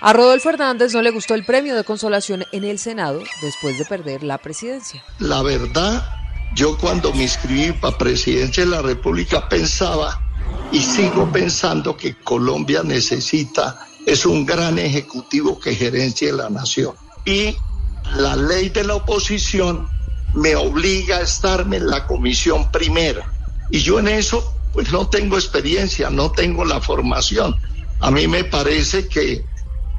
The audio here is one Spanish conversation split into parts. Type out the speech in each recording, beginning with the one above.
A Rodolfo Hernández no le gustó el premio de consolación en el Senado después de perder la presidencia. La verdad, yo cuando me inscribí para presidencia de la República pensaba y sigo pensando que Colombia necesita, es un gran ejecutivo que gerencia la nación. Y la ley de la oposición me obliga a estarme en la comisión primera. Y yo en eso, pues no tengo experiencia, no tengo la formación. A mí me parece que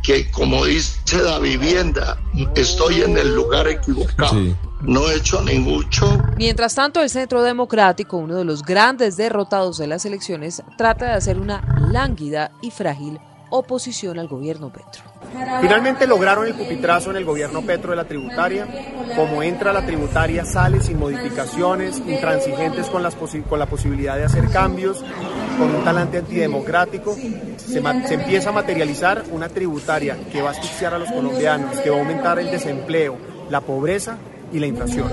que como dice la vivienda, estoy en el lugar equivocado. No he hecho ni mucho. Mientras tanto, el Centro Democrático, uno de los grandes derrotados de las elecciones, trata de hacer una lánguida y frágil oposición al gobierno Petro. Finalmente lograron el pupitrazo en el gobierno Petro de la tributaria. Como entra la tributaria, sale sin modificaciones, intransigentes con, las con la posibilidad de hacer cambios, con un talante antidemocrático. Se, empieza a materializar una tributaria que va a asfixiar a los colombianos, que va a aumentar el desempleo, la pobreza y la inflación.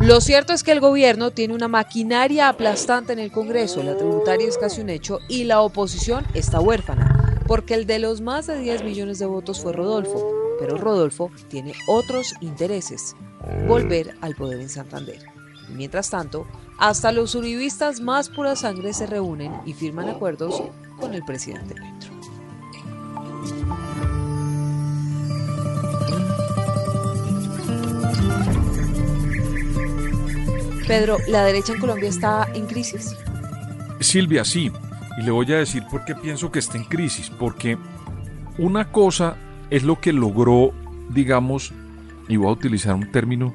Lo cierto es que el gobierno tiene una maquinaria aplastante en el Congreso, la tributaria es casi un hecho y la oposición está huérfana porque el de los más de 10 millones de votos fue Rodolfo, pero Rodolfo tiene otros intereses, volver al poder en Santander. Mientras tanto, hasta los uribistas más pura sangre se reúnen y firman acuerdos con el presidente Petro. Pedro, ¿la derecha en Colombia está en crisis? Silvia, sí. Y le voy a decir por qué pienso que está en crisis. Porque una cosa es lo que logró, digamos, y voy a utilizar un término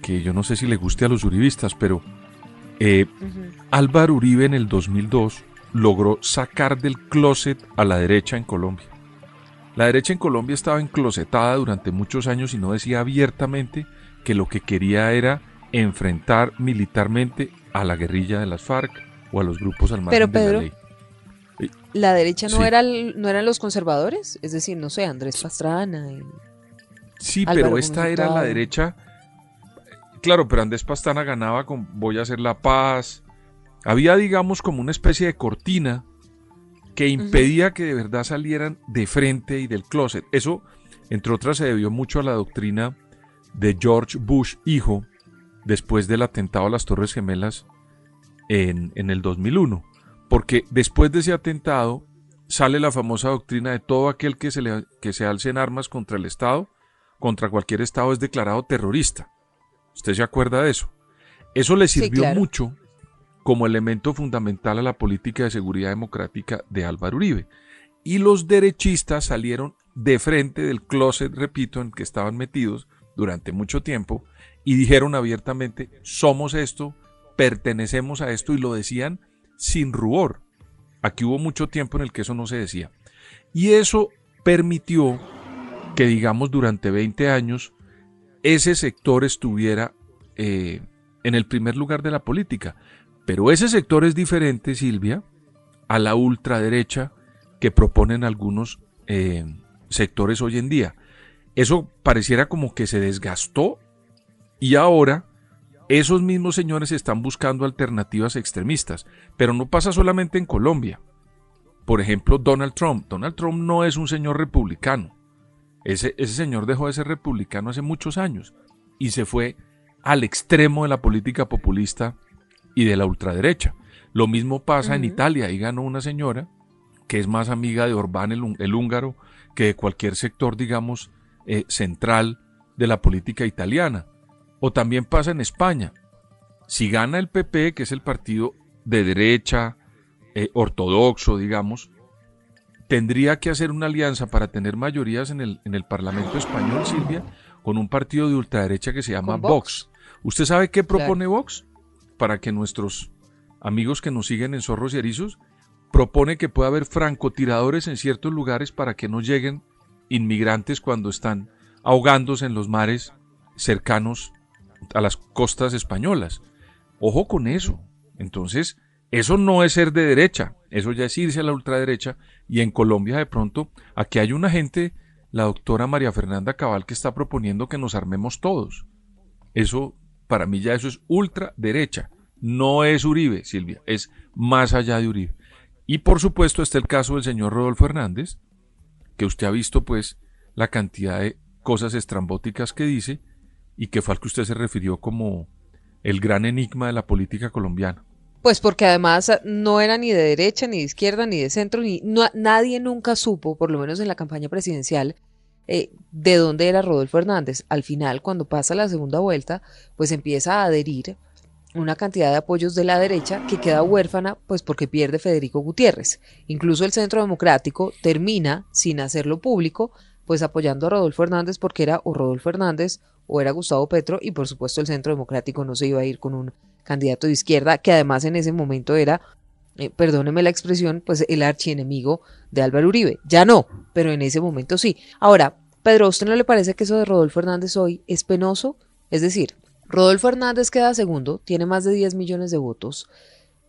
que yo no sé si le guste a los uribistas, pero eh, Álvaro Uribe en el 2002 logró sacar del closet a la derecha en Colombia. La derecha en Colombia estaba enclosetada durante muchos años y no decía abiertamente que lo que quería era enfrentar militarmente a la guerrilla de las FARC, o a los grupos al margen Pero, de la ley. ¿La derecha no, era no eran los conservadores? Es decir, no sé, Andrés Pastrana. sí, pero esta era la derecha. Claro, pero Andrés Pastrana ganaba con Voy a hacer la paz. Había, digamos, como una especie de cortina que impedía que de verdad salieran de frente y del closet. Eso, entre otras, se debió mucho a la doctrina de George Bush, hijo, después del atentado a las Torres Gemelas en, el 2001, porque después de ese atentado sale la famosa doctrina de todo aquel que se, le, que se alce en armas contra el Estado, contra cualquier Estado es declarado terrorista. ¿Usted se acuerda de eso? Eso le sirvió mucho como elemento fundamental a la política de seguridad democrática de Álvaro Uribe. Y los derechistas salieron de frente del closet, repito, en que estaban metidos durante mucho tiempo y dijeron abiertamente, somos esto, pertenecemos a esto y lo decían sin rubor. Aquí hubo mucho tiempo en el que eso no se decía. Y eso permitió que, digamos, durante 20 años ese sector estuviera eh, en el primer lugar de la política. Pero ese sector es diferente, Silvia, a la ultraderecha que proponen algunos eh, sectores hoy en día. Eso pareciera como que se desgastó y ahora esos mismos señores están buscando alternativas extremistas, pero no pasa solamente en Colombia. Por ejemplo, Donald Trump. Donald Trump no es un señor republicano. Ese, ese señor dejó de ser republicano hace muchos años y se fue al extremo de la política populista y de la ultraderecha. Lo mismo pasa en Italia. Ahí ganó una señora que es más amiga de Orbán el, húngaro que de cualquier sector, digamos, eh, central de la política italiana. O también pasa en España. Si gana el PP, que es el partido de derecha, eh, ortodoxo, digamos, tendría que hacer una alianza para tener mayorías en el, en el Parlamento español, Silvia, con un partido de ultraderecha que se llama Vox? ¿Usted sabe qué propone Vox? Para que nuestros amigos que nos siguen en Zorros y Erizos, propone que pueda haber francotiradores en ciertos lugares para que no lleguen inmigrantes cuando están ahogándose en los mares cercanos a las costas españolas. Ojo con eso. Entonces, eso no es ser de derecha, eso ya es irse a la ultraderecha. Y en Colombia, de pronto, aquí hay una gente, la doctora María Fernanda Cabal, que está proponiendo que nos armemos todos. Eso, para mí ya eso es ultraderecha. No es Uribe, Silvia, es más allá de Uribe. Y por supuesto está el caso del señor Rodolfo Hernández, que usted ha visto pues la cantidad de cosas estrambóticas que dice y que fue al que usted se refirió como el gran enigma de la política colombiana. Pues porque además no era ni de derecha, ni de izquierda, ni de centro, ni nadie nunca supo, por lo menos en la campaña presidencial, eh, de dónde era Rodolfo Hernández. Al final, cuando pasa la segunda vuelta, pues empieza a adherir una cantidad de apoyos de la derecha que queda huérfana, pues porque pierde Federico Gutiérrez. Incluso el Centro Democrático termina, sin hacerlo público, pues apoyando a Rodolfo Hernández porque era o Rodolfo Hernández o era Gustavo Petro y por supuesto el Centro Democrático no se iba a ir con un candidato de izquierda que además en ese momento era, eh, perdóneme la expresión, pues el archienemigo de Álvaro Uribe. Ya no, pero en ese momento sí. Ahora, Pedro, ¿a usted no le parece que eso de Rodolfo Hernández hoy es penoso? Es decir, Rodolfo Hernández queda segundo, tiene más de 10 millones de votos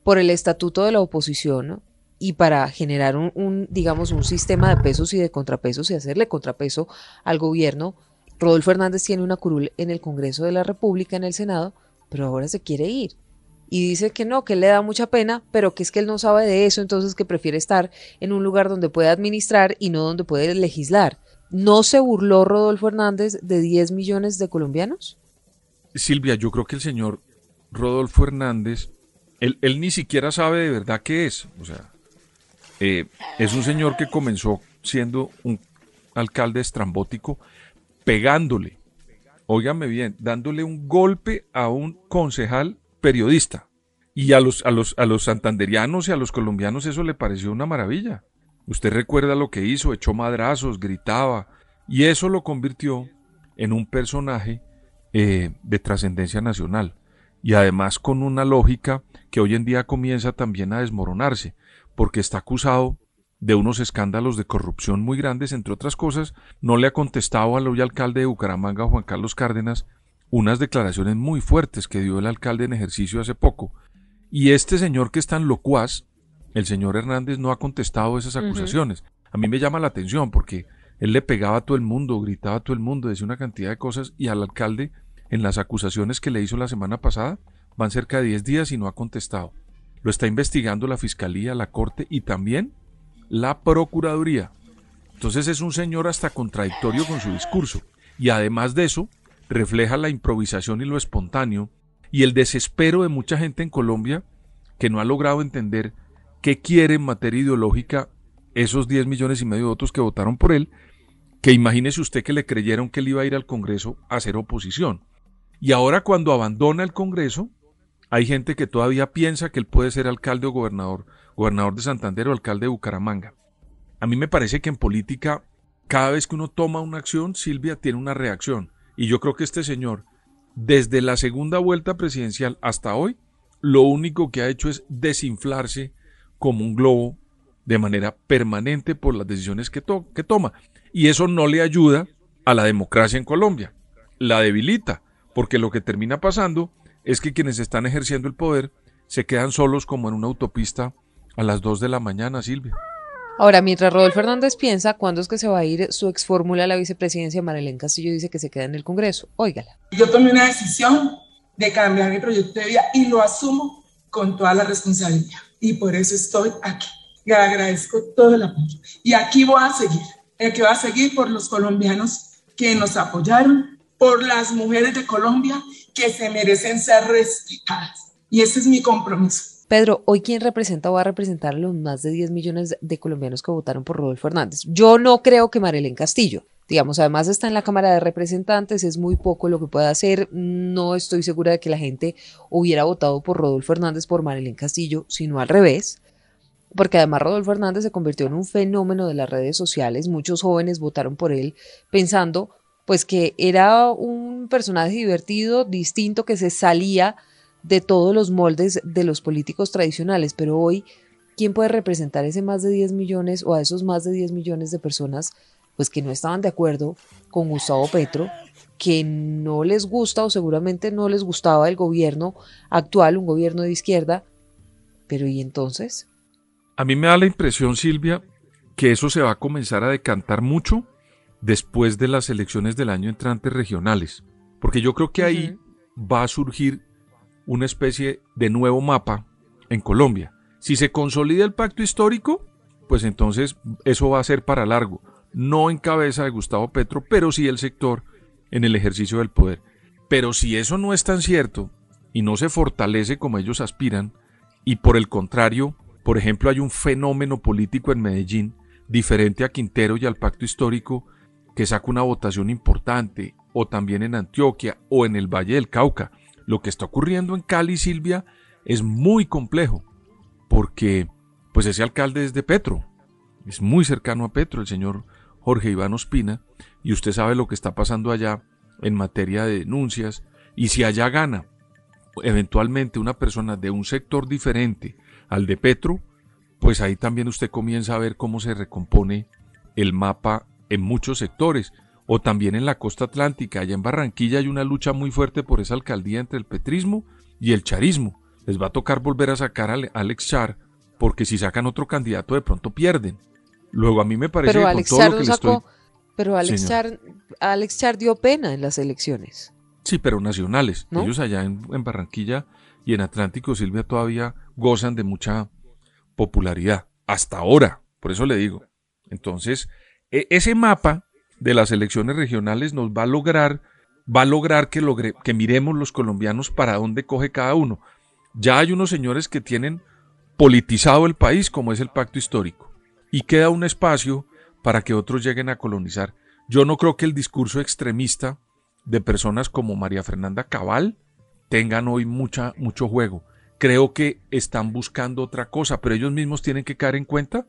por el estatuto de la oposición y para generar un, un, digamos, un sistema de pesos y de contrapesos y hacerle contrapeso al gobierno. Rodolfo Hernández tiene una curul en el Congreso de la República, en el Senado, pero ahora se quiere ir. Y dice que no, que le da mucha pena, pero que es que él no sabe de eso, entonces que prefiere estar en un lugar donde puede administrar y no donde puede legislar. ¿No se burló Rodolfo Hernández de 10 millones de colombianos? Silvia, yo creo que el señor Rodolfo Hernández, él, ni siquiera sabe de verdad qué es. O sea, eh, es un señor que comenzó siendo un alcalde estrambótico, pegándole, óigame bien, dándole un golpe a un concejal periodista. Y a los, a los, a los santanderianos y a los colombianos eso le pareció una maravilla. Usted recuerda lo que hizo, echó madrazos, gritaba, y eso lo convirtió en un personaje eh, de trascendencia nacional y además con una lógica que hoy en día comienza también a desmoronarse, porque está acusado de unos escándalos de corrupción muy grandes, entre otras cosas, no le ha contestado al hoy alcalde de Bucaramanga, Juan Carlos Cárdenas, unas declaraciones muy fuertes que dio el alcalde en ejercicio hace poco. Y este señor que es tan locuaz, el señor Hernández, no ha contestado esas acusaciones. A mí me llama la atención porque él le pegaba a todo el mundo, gritaba a todo el mundo, decía una cantidad de cosas y al alcalde en las acusaciones que le hizo la semana pasada van cerca de 10 días y no ha contestado. Lo está investigando la Fiscalía, la Corte y también la Procuraduría. Entonces es un señor hasta contradictorio con su discurso. Y además de eso, refleja la improvisación y lo espontáneo y el desespero de mucha gente en Colombia que no ha logrado entender qué quiere en materia ideológica esos 10 millones y medio de votos que votaron por él que imagínese usted que le creyeron que él iba a ir al Congreso a hacer oposición. Y ahora cuando abandona el Congreso, hay gente que todavía piensa que él puede ser alcalde o gobernador, gobernador de Santander o alcalde de Bucaramanga. A mí me parece que en política, cada vez que uno toma una acción, Silvia tiene una reacción. Y yo creo que este señor, desde la segunda vuelta presidencial hasta hoy, lo único que ha hecho es desinflarse como un globo de manera permanente por las decisiones que, que toma y eso no le ayuda a la democracia en Colombia, la debilita, porque lo que termina pasando es que quienes están ejerciendo el poder se quedan solos como en una autopista a las 2 de la mañana, Silvia. Ahora, mientras Rodolfo Fernández piensa cuándo es que se va a ir su ex fórmula a la vicepresidencia, Marilén Castillo dice que se queda en el Congreso. Óigala. Yo tomé una decisión de cambiar mi proyecto de vida y lo asumo con toda la responsabilidad. Y por eso estoy aquí. Le agradezco todo el apoyo. Y aquí voy a seguir que va a seguir por los colombianos que nos apoyaron, por las mujeres de Colombia que se merecen ser respetadas. Y ese es mi compromiso. Pedro, ¿hoy quién representa o va a representar a los más de 10 millones de colombianos que votaron por Rodolfo Hernández? Yo no creo que Marilén Castillo. Digamos, además está en la Cámara de Representantes, es muy poco lo que puede hacer. No estoy segura de que la gente hubiera votado por Rodolfo Hernández por Marilén Castillo, sino al revés porque además Rodolfo Hernández se convirtió en un fenómeno de las redes sociales, muchos jóvenes votaron por él pensando pues que era un personaje divertido, distinto, que se salía de todos los moldes de los políticos tradicionales, pero hoy, ¿quién puede representar ese más de 10 millones o a esos más de 10 millones de personas pues que no estaban de acuerdo con Gustavo Petro, que no les gusta o seguramente no les gustaba el gobierno actual, un gobierno de izquierda, pero ¿y entonces? A mí me da la impresión, Silvia, que eso se va a comenzar a decantar mucho después de las elecciones del año entrante regionales, porque yo creo que ahí va a surgir una especie de nuevo mapa en Colombia. Si se consolida el pacto histórico, pues entonces eso va a ser para largo. no en cabeza de Gustavo Petro, pero sí el sector en el ejercicio del poder. Pero si eso no es tan cierto y no se fortalece como ellos aspiran, y por el contrario, por ejemplo, hay un fenómeno político en Medellín diferente a Quintero y al pacto histórico que saca una votación importante, o también en Antioquia o en el Valle del Cauca. Lo que está ocurriendo en Cali, Silvia, es muy complejo, porque pues ese alcalde es de Petro, es muy cercano a Petro, el señor Jorge Iván Ospina, y usted sabe lo que está pasando allá en materia de denuncias, y si allá gana eventualmente una persona de un sector diferente al de Petro, pues ahí también usted comienza a ver cómo se recompone el mapa en muchos sectores, o también en la costa atlántica, allá en Barranquilla hay una lucha muy fuerte por esa alcaldía entre el petrismo y el charismo. Les va a tocar volver a sacar a Alex Char, porque si sacan otro candidato de pronto pierden. Luego a mí me parece pero Alex Char lo Pero Alex Char, Alex Char dio pena en las elecciones. Sí, pero nacionales. Ellos allá en, Barranquilla y en Atlántico Silvia todavía gozan de mucha popularidad. Hasta ahora, por eso le digo. Entonces, ese mapa de las elecciones regionales nos va a lograr, va a lograr que, logre, que miremos los colombianos para dónde coge cada uno. Ya hay unos señores que tienen politizado el país como es el pacto histórico y queda un espacio para que otros lleguen a colonizar. Yo no creo que el discurso extremista de personas como María Fernanda Cabal tengan hoy mucha, mucho juego. Creo que están buscando otra cosa, pero ellos mismos tienen que caer en cuenta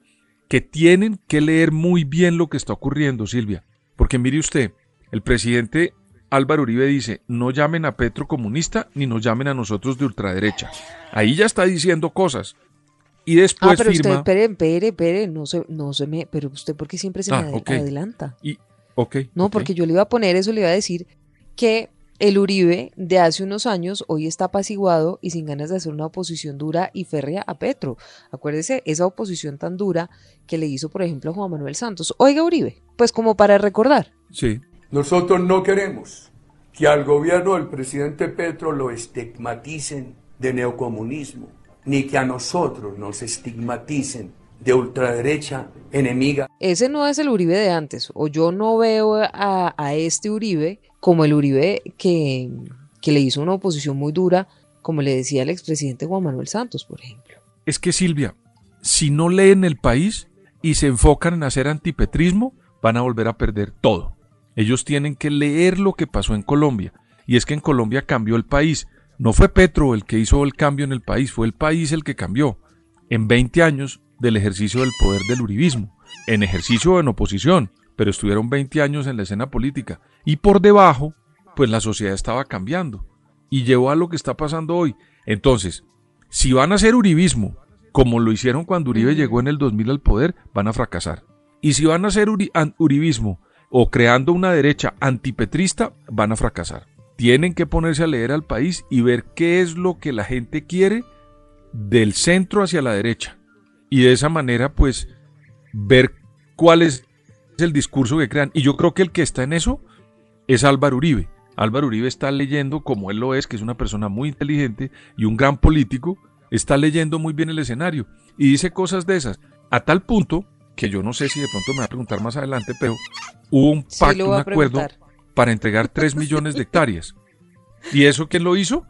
que tienen que leer muy bien lo que está ocurriendo, Silvia. Porque mire usted, el presidente Álvaro Uribe dice, no llamen a Petro comunista ni nos llamen a nosotros de ultraderecha. Ahí ya está diciendo cosas. Y después ah, pero firma... Usted, espere, espere, espere, no se, no se me... Pero usted, ¿por qué siempre se me ah, adelanta? Y, okay, no, porque yo le iba a poner eso, le iba a decir que el Uribe de hace unos años hoy está apaciguado y sin ganas de hacer una oposición dura y férrea a Petro. Acuérdese, esa oposición tan dura que le hizo, por ejemplo, a Juan Manuel Santos. Oiga, Uribe, pues como para recordar. Sí. Nosotros no queremos que al gobierno del presidente Petro lo estigmaticen de neocomunismo, ni que a nosotros nos estigmaticen de ultraderecha enemiga. Ese no es el Uribe de antes, o yo no veo a, a este Uribe como el Uribe que, que le hizo una oposición muy dura, como le decía el expresidente Juan Manuel Santos, por ejemplo. Es que Silvia, si no leen el país y se enfocan en hacer antipetrismo, van a volver a perder todo. Ellos tienen que leer lo que pasó en Colombia. Y es que en Colombia cambió el país. No fue Petro el que hizo el cambio en el país, fue el país el que cambió. En 20 años del ejercicio del poder del uribismo, en ejercicio en oposición, pero estuvieron 20 años en la escena política. Y por debajo, pues la sociedad estaba cambiando. Y llevó a lo que está pasando hoy. Entonces, si van a hacer uribismo, como lo hicieron cuando Uribe llegó en el 2000 al poder, van a fracasar. Y si van a hacer uribismo o creando una derecha antipetrista, van a fracasar. Tienen que ponerse a leer al país y ver qué es lo que la gente quiere del centro hacia la derecha. Y de esa manera, pues, ver cuál es el discurso que crean. Y yo creo que el que está en eso es Álvaro Uribe. Álvaro Uribe está leyendo como él lo es, que es una persona muy inteligente y un gran político, está leyendo muy bien el escenario y dice cosas de esas, a tal punto que yo no sé si de pronto me va a preguntar más adelante, pero hubo un pacto, un acuerdo para entregar 3 millones de hectáreas. ¿Y eso quién lo hizo?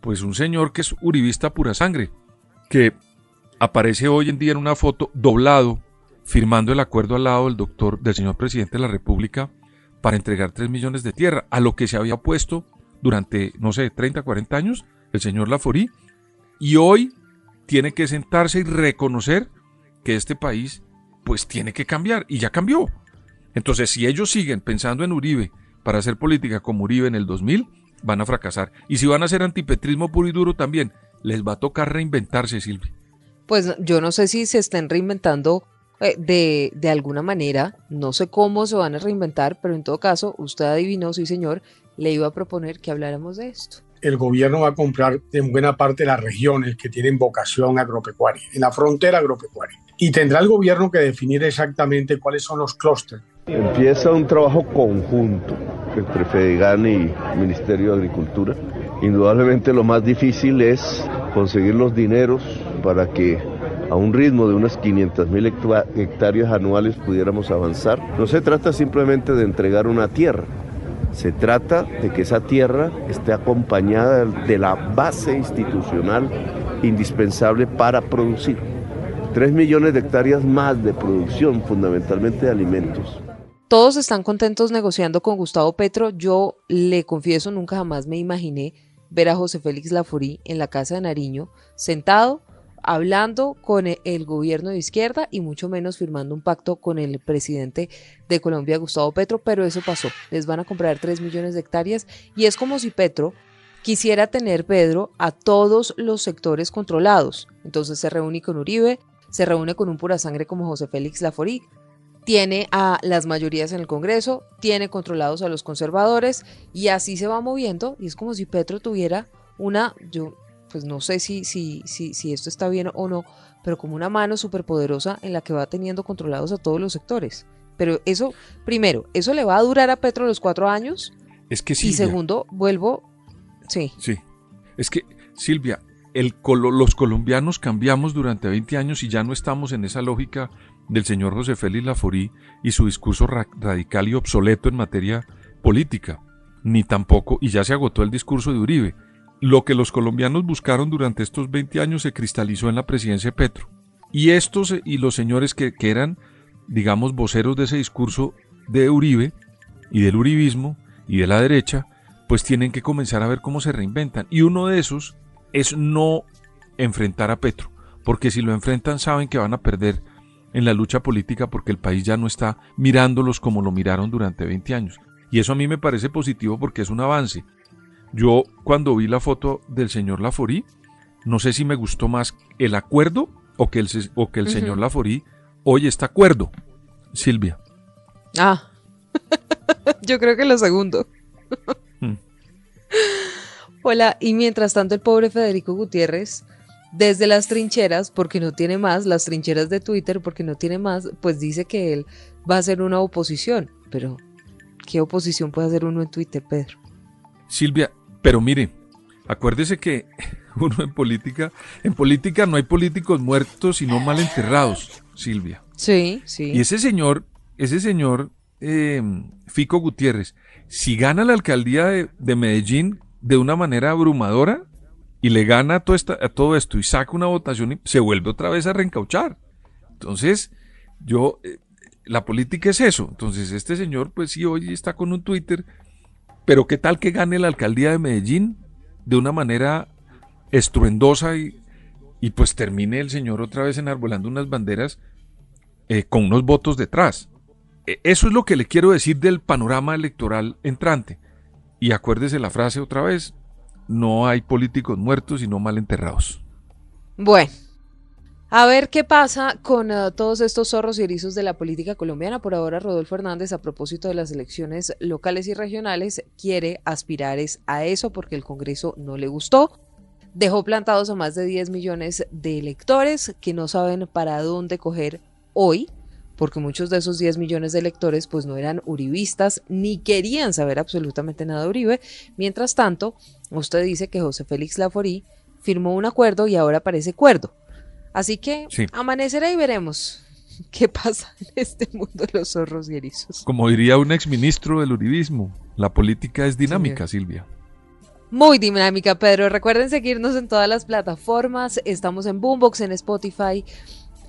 Pues un señor que es uribista pura sangre, que aparece hoy en día en una foto doblado firmando el acuerdo al lado del doctor, del señor presidente de la República para entregar 3 millones de tierra, a lo que se había puesto durante, no sé, 30, 40 años el señor Laforí, y hoy tiene que sentarse y reconocer que este país pues tiene que cambiar, y ya cambió. Entonces, si ellos siguen pensando en Uribe para hacer política como Uribe en el 2000, van a fracasar. Y si van a hacer antipetrismo puro y duro también, les va a tocar reinventarse, Silvia. Pues yo no sé si se estén reinventando de, de alguna manera, no sé cómo se van a reinventar, pero en todo caso, usted adivinó, sí señor, le iba a proponer que habláramos de esto. El gobierno va a comprar en buena parte las regiones que tienen vocación agropecuaria, en la frontera agropecuaria. Y tendrá el gobierno que definir exactamente cuáles son los clústeres. Empieza un trabajo conjunto entre FEDEGAN y Ministerio de Agricultura. Indudablemente lo más difícil es conseguir los dineros para que a un ritmo de unas 500 mil hectáreas anuales pudiéramos avanzar. No se trata simplemente de entregar una tierra, se trata de que esa tierra esté acompañada de la base institucional indispensable para producir. Tres millones de hectáreas más de producción, fundamentalmente de alimentos. Todos están contentos negociando con Gustavo Petro. Yo le confieso, nunca jamás me imaginé ver a José Félix Laforí en la casa de Nariño, sentado, hablando con e-, el gobierno de izquierda y mucho menos firmando un pacto con el presidente de Colombia, Gustavo Petro, pero eso pasó. Les van a comprar 3 millones de hectáreas y es como si Petro quisiera tener, Pedro, a todos los sectores controlados. Entonces se reúne con Uribe, se reúne con un pura sangre como José Félix Laforí, tiene a las mayorías en el Congreso, tiene controlados a los conservadores y así se va moviendo y es como si Petro tuviera una, pues no sé si, si, si, si esto está bien o no, pero como una mano superpoderosa en la que va teniendo controlados a todos los sectores. Pero eso, primero, ¿eso le va a durar a Petro los cuatro años? Es que sí. Y segundo, vuelvo, sí. Sí, es que, Silvia, el, los colombianos cambiamos durante 20 años y ya no estamos en esa lógica del señor José Félix Laforí y su discurso radical y obsoleto en materia política, ni tampoco, y ya se agotó el discurso de Uribe. Lo que los colombianos buscaron durante estos 20 años se cristalizó en la presidencia de Petro. Y estos y los señores que, que eran, digamos, voceros de ese discurso de Uribe y del uribismo y de la derecha, pues tienen que comenzar a ver cómo se reinventan. Y uno de esos es no enfrentar a Petro, porque si lo enfrentan saben que van a perder en la lucha política porque el país ya no está mirándolos como lo miraron durante 20 años. Y eso a mí me parece positivo porque es un avance. Yo cuando vi la foto del señor Laforí, no sé si me gustó más el acuerdo o que el, o que el señor Laforí hoy está acuerdo. Silvia. Ah, yo creo que lo segundo. Hmm. Hola, y mientras tanto el pobre Federico Gutiérrez desde las trincheras, porque no tiene más, las trincheras de Twitter, porque no tiene más, pues dice que él va a hacer una oposición. Pero, ¿qué oposición puede hacer uno en Twitter, Pedro? Silvia, pero mire, acuérdese que uno en política, en política no hay políticos muertos, sino mal enterrados, Silvia. Sí, sí. Y ese señor, ese señor eh, Fico Gutiérrez, si gana la alcaldía de, de Medellín de una manera abrumadora, y le gana a todo, a todo esto y saca una votación y se vuelve otra vez a reencauchar. Entonces, yo, eh, la política es eso. Entonces, este señor, pues sí, hoy está con un Twitter, pero ¿qué tal que gane la alcaldía de Medellín de una manera estruendosa y, y pues termine el señor otra vez enarbolando unas banderas eh, con unos votos detrás? E, eso es lo que le quiero decir del panorama electoral entrante. Y acuérdese la frase otra vez, no hay políticos muertos, sino mal enterrados. Bueno, a ver qué pasa con uh, todos estos zorros y erizos de la política colombiana. Por ahora, Rodolfo Hernández, a propósito de las elecciones locales y regionales, quiere aspirar a eso porque el Congreso no le gustó. Dejó plantados a más de 10 millones de electores que no saben para dónde coger hoy porque muchos de esos 10 millones de electores pues no eran uribistas ni querían saber absolutamente nada de Uribe. Mientras tanto, usted dice que José Félix Laforí firmó un acuerdo y ahora parece cuerdo. Así que amanecerá y veremos qué pasa en este mundo de los zorros y erizos. Como diría un exministro del uribismo, la política es dinámica, Silvia. Muy dinámica, Pedro. Recuerden seguirnos en todas las plataformas. Estamos en Boombox, en Spotify,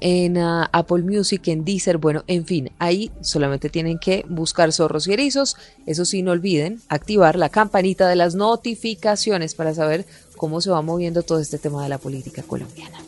en ah, Apple Music, en Deezer, bueno, en fin, ahí solamente tienen que buscar zorros y erizos. Eso sí, no olviden activar la campanita de las notificaciones para saber cómo se va moviendo todo este tema de la política colombiana.